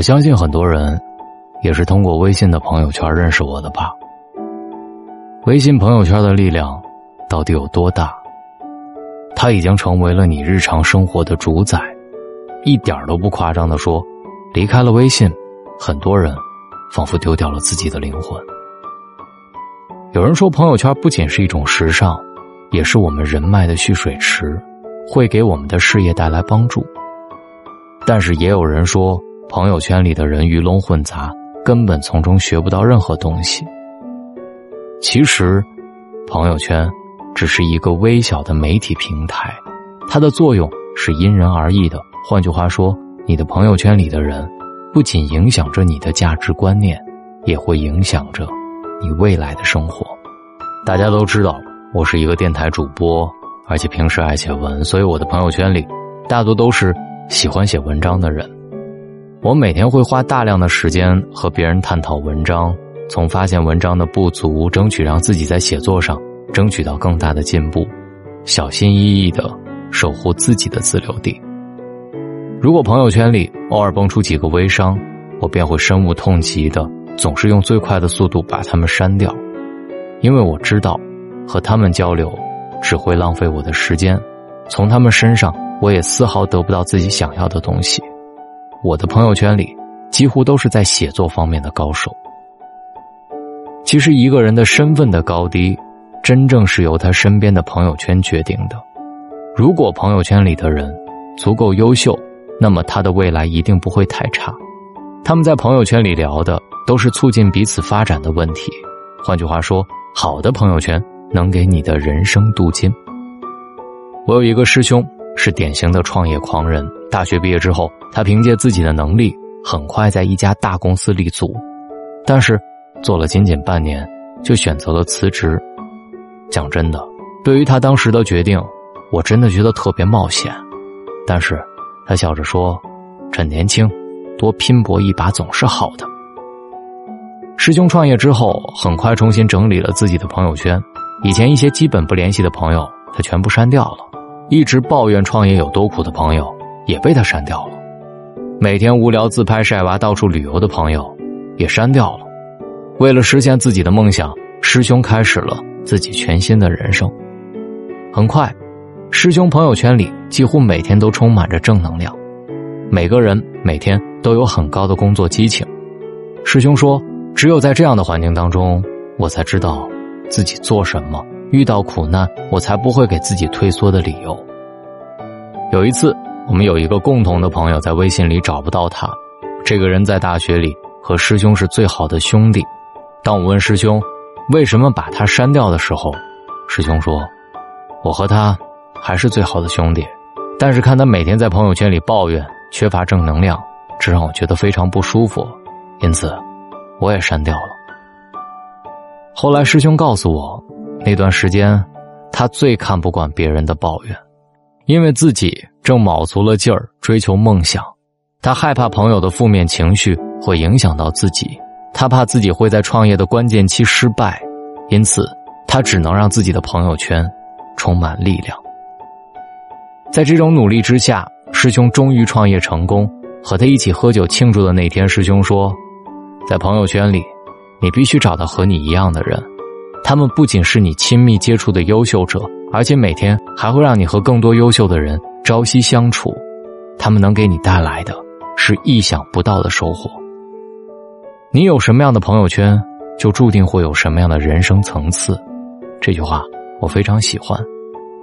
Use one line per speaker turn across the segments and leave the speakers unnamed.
我相信很多人也是通过微信的朋友圈认识我的吧。微信朋友圈的力量到底有多大？它已经成为了你日常生活的主宰，一点都不夸张的说，离开了微信，很多人仿佛丢掉了自己的灵魂。有人说，朋友圈不仅是一种时尚，也是我们人脉的蓄水池。会给我们的事业带来帮助，但是也有人说，朋友圈里的人鱼龙混杂，根本从中学不到任何东西。其实，朋友圈只是一个微小的媒体平台，它的作用是因人而异的。换句话说，你的朋友圈里的人，不仅影响着你的价值观念，也会影响着你未来的生活。大家都知道，我是一个电台主播。而且平时爱写文，所以我的朋友圈里大多都是喜欢写文章的人。我每天会花大量的时间和别人探讨文章，从发现文章的不足，争取让自己在写作上争取到更大的进步，小心翼翼的守护自己的自留地。如果朋友圈里偶尔蹦出几个微商，我便会深恶痛疾的，总是用最快的速度把他们删掉，因为我知道和他们交流。只会浪费我的时间，从他们身上我也丝毫得不到自己想要的东西。我的朋友圈里几乎都是在写作方面的高手。其实一个人的身份的高低，真正是由他身边的朋友圈决定的。如果朋友圈里的人足够优秀，那么他的未来一定不会太差。他们在朋友圈里聊的都是促进彼此发展的问题。换句话说，好的朋友圈。能给你的人生镀金。我有一个师兄是典型的创业狂人。大学毕业之后，他凭借自己的能力，很快在一家大公司立足。但是，做了仅仅半年，就选择了辞职。讲真的，对于他当时的决定，我真的觉得特别冒险。但是，他笑着说：“趁年轻，多拼搏一把总是好的。”师兄创业之后，很快重新整理了自己的朋友圈。以前一些基本不联系的朋友，他全部删掉了；一直抱怨创业有多苦的朋友，也被他删掉了；每天无聊自拍晒娃、到处旅游的朋友，也删掉了。为了实现自己的梦想，师兄开始了自己全新的人生。很快，师兄朋友圈里几乎每天都充满着正能量，每个人每天都有很高的工作激情。师兄说：“只有在这样的环境当中，我才知道。”自己做什么，遇到苦难，我才不会给自己退缩的理由。有一次，我们有一个共同的朋友在微信里找不到他，这个人在大学里和师兄是最好的兄弟。当我问师兄为什么把他删掉的时候，师兄说：“我和他还是最好的兄弟，但是看他每天在朋友圈里抱怨缺乏正能量，这让我觉得非常不舒服，因此我也删掉了。”后来师兄告诉我，那段时间，他最看不惯别人的抱怨，因为自己正卯足了劲儿追求梦想，他害怕朋友的负面情绪会影响到自己，他怕自己会在创业的关键期失败，因此他只能让自己的朋友圈充满力量。在这种努力之下，师兄终于创业成功。和他一起喝酒庆祝的那天，师兄说，在朋友圈里。你必须找到和你一样的人，他们不仅是你亲密接触的优秀者，而且每天还会让你和更多优秀的人朝夕相处。他们能给你带来的是意想不到的收获。你有什么样的朋友圈，就注定会有什么样的人生层次。这句话我非常喜欢。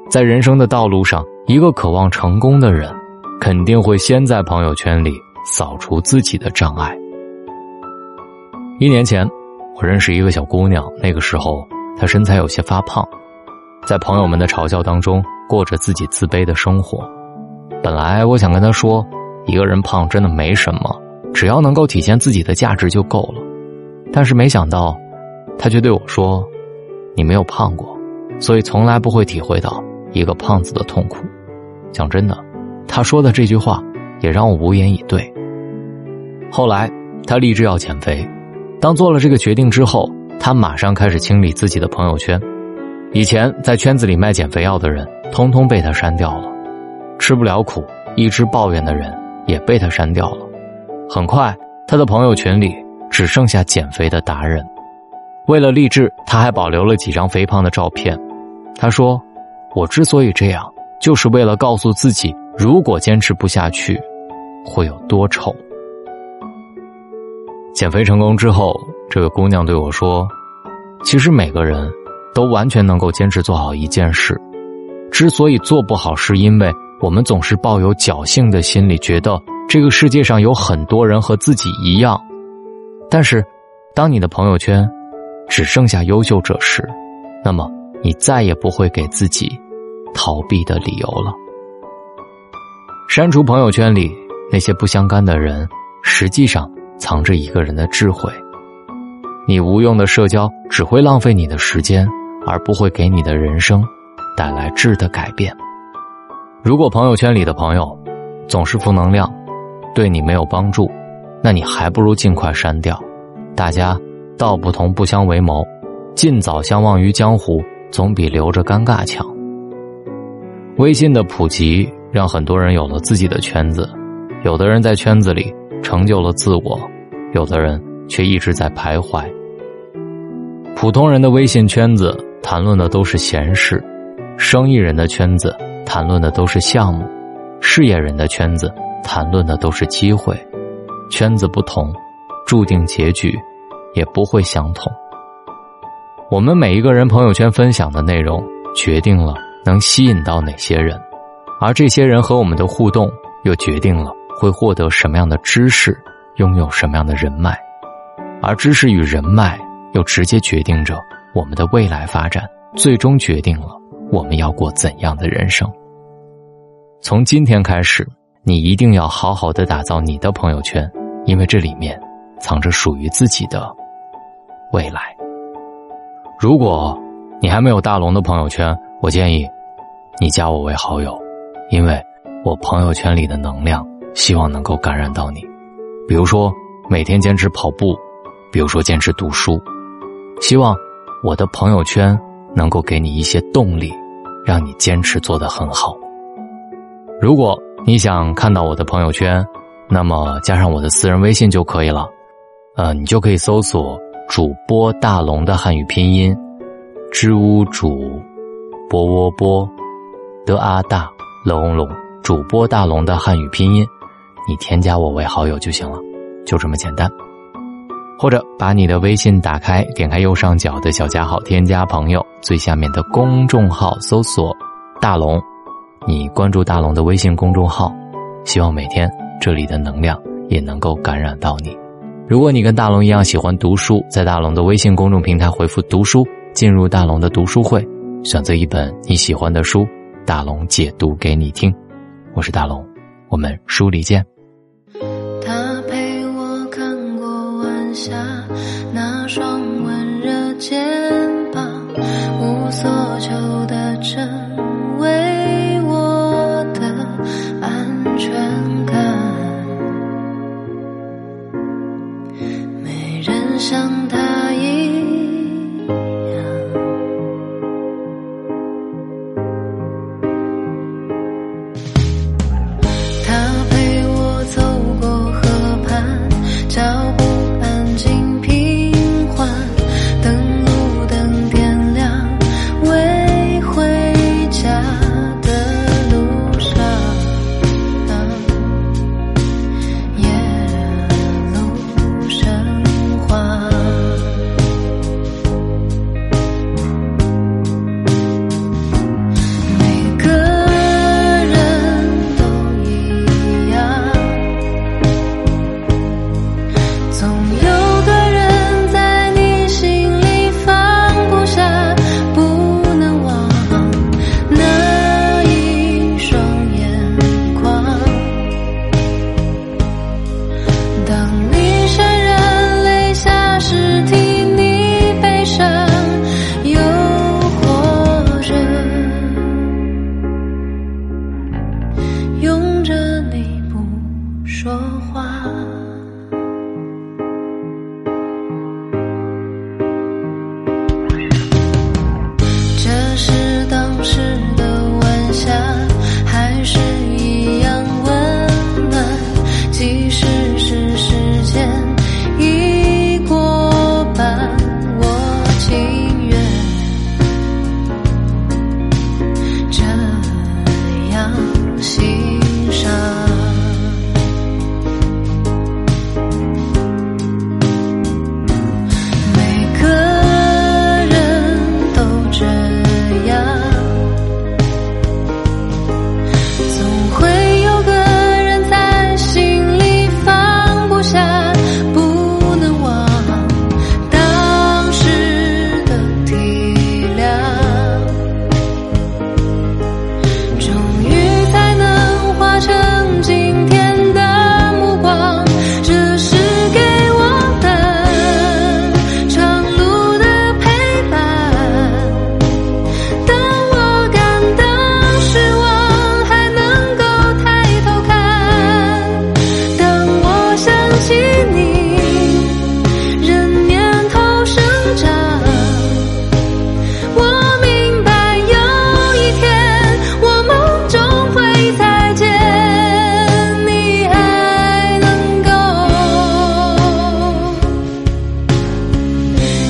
在人生的道路上，一个渴望成功的人，肯定会先在朋友圈里扫除自己的障碍。一年前。我认识一个小姑娘，那个时候她身材有些发胖，在朋友们的嘲笑当中过着自己自卑的生活。本来我想跟她说，一个人胖真的没什么，只要能够体现自己的价值就够了。但是没想到，她却对我说：“你没有胖过，所以从来不会体会到一个胖子的痛苦。”讲真的，她说的这句话也让我无言以对。后来，她立志要减肥。当做了这个决定之后，他马上开始清理自己的朋友圈。以前在圈子里卖减肥药的人，通通被他删掉了；吃不了苦、一直抱怨的人，也被他删掉了。很快，他的朋友群里只剩下减肥的达人。为了励志，他还保留了几张肥胖的照片。他说：“我之所以这样，就是为了告诉自己，如果坚持不下去，会有多丑。”减肥成功之后，这个姑娘对我说：“其实每个人都完全能够坚持做好一件事，之所以做不好，是因为我们总是抱有侥幸的心理，觉得这个世界上有很多人和自己一样。但是，当你的朋友圈……”只剩下优秀者时，那么你再也不会给自己逃避的理由了。删除朋友圈里那些不相干的人，实际上藏着一个人的智慧。你无用的社交只会浪费你的时间，而不会给你的人生带来质的改变。如果朋友圈里的朋友总是负能量，对你没有帮助，那你还不如尽快删掉。大家。道不同不相为谋，尽早相忘于江湖，总比留着尴尬强。微信的普及让很多人有了自己的圈子，有的人在圈子里成就了自我，有的人却一直在徘徊。普通人的微信圈子谈论的都是闲事，生意人的圈子谈论的都是项目，事业人的圈子谈论的都是机会。圈子不同，注定结局。也不会相同。我们每一个人朋友圈分享的内容，决定了能吸引到哪些人，而这些人和我们的互动，又决定了会获得什么样的知识，拥有什么样的人脉，而知识与人脉又直接决定着我们的未来发展，最终决定了我们要过怎样的人生。从今天开始，你一定要好好的打造你的朋友圈，因为这里面藏着属于自己的。未来，如果你还没有大龙的朋友圈，我建议你加我为好友，因为我朋友圈里的能量，希望能够感染到你。比如说每天坚持跑步，比如说坚持读书，希望我的朋友圈能够给你一些动力，让你坚持做得很好。如果你想看到我的朋友圈，那么加上我的私人微信就可以了。呃，你就可以搜索。主播大龙的汉语拼音：知乌主，波窝波，德阿大龙龙。主播大龙的汉语拼音，你添加我为好友就行了，就这么简单。或者把你的微信打开，点开右上角的小加号，添加朋友，最下面的公众号搜索大龙，你关注大龙的微信公众号，希望每天这里的能量也能够感染到你。如果你跟大龙一样喜欢读书，在大龙的微信公众平台回复“读书”，进入大龙的读书会，选择一本你喜欢的书，大龙解读给你听。我是大龙，我们书里见。
下，那双温热肩即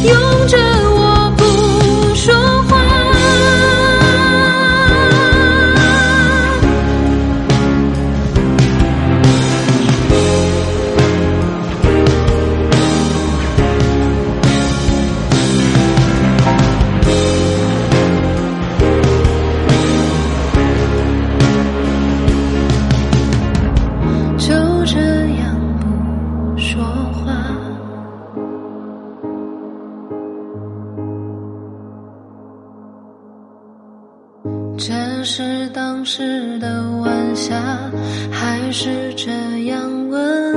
用这时的晚霞，还是这样温。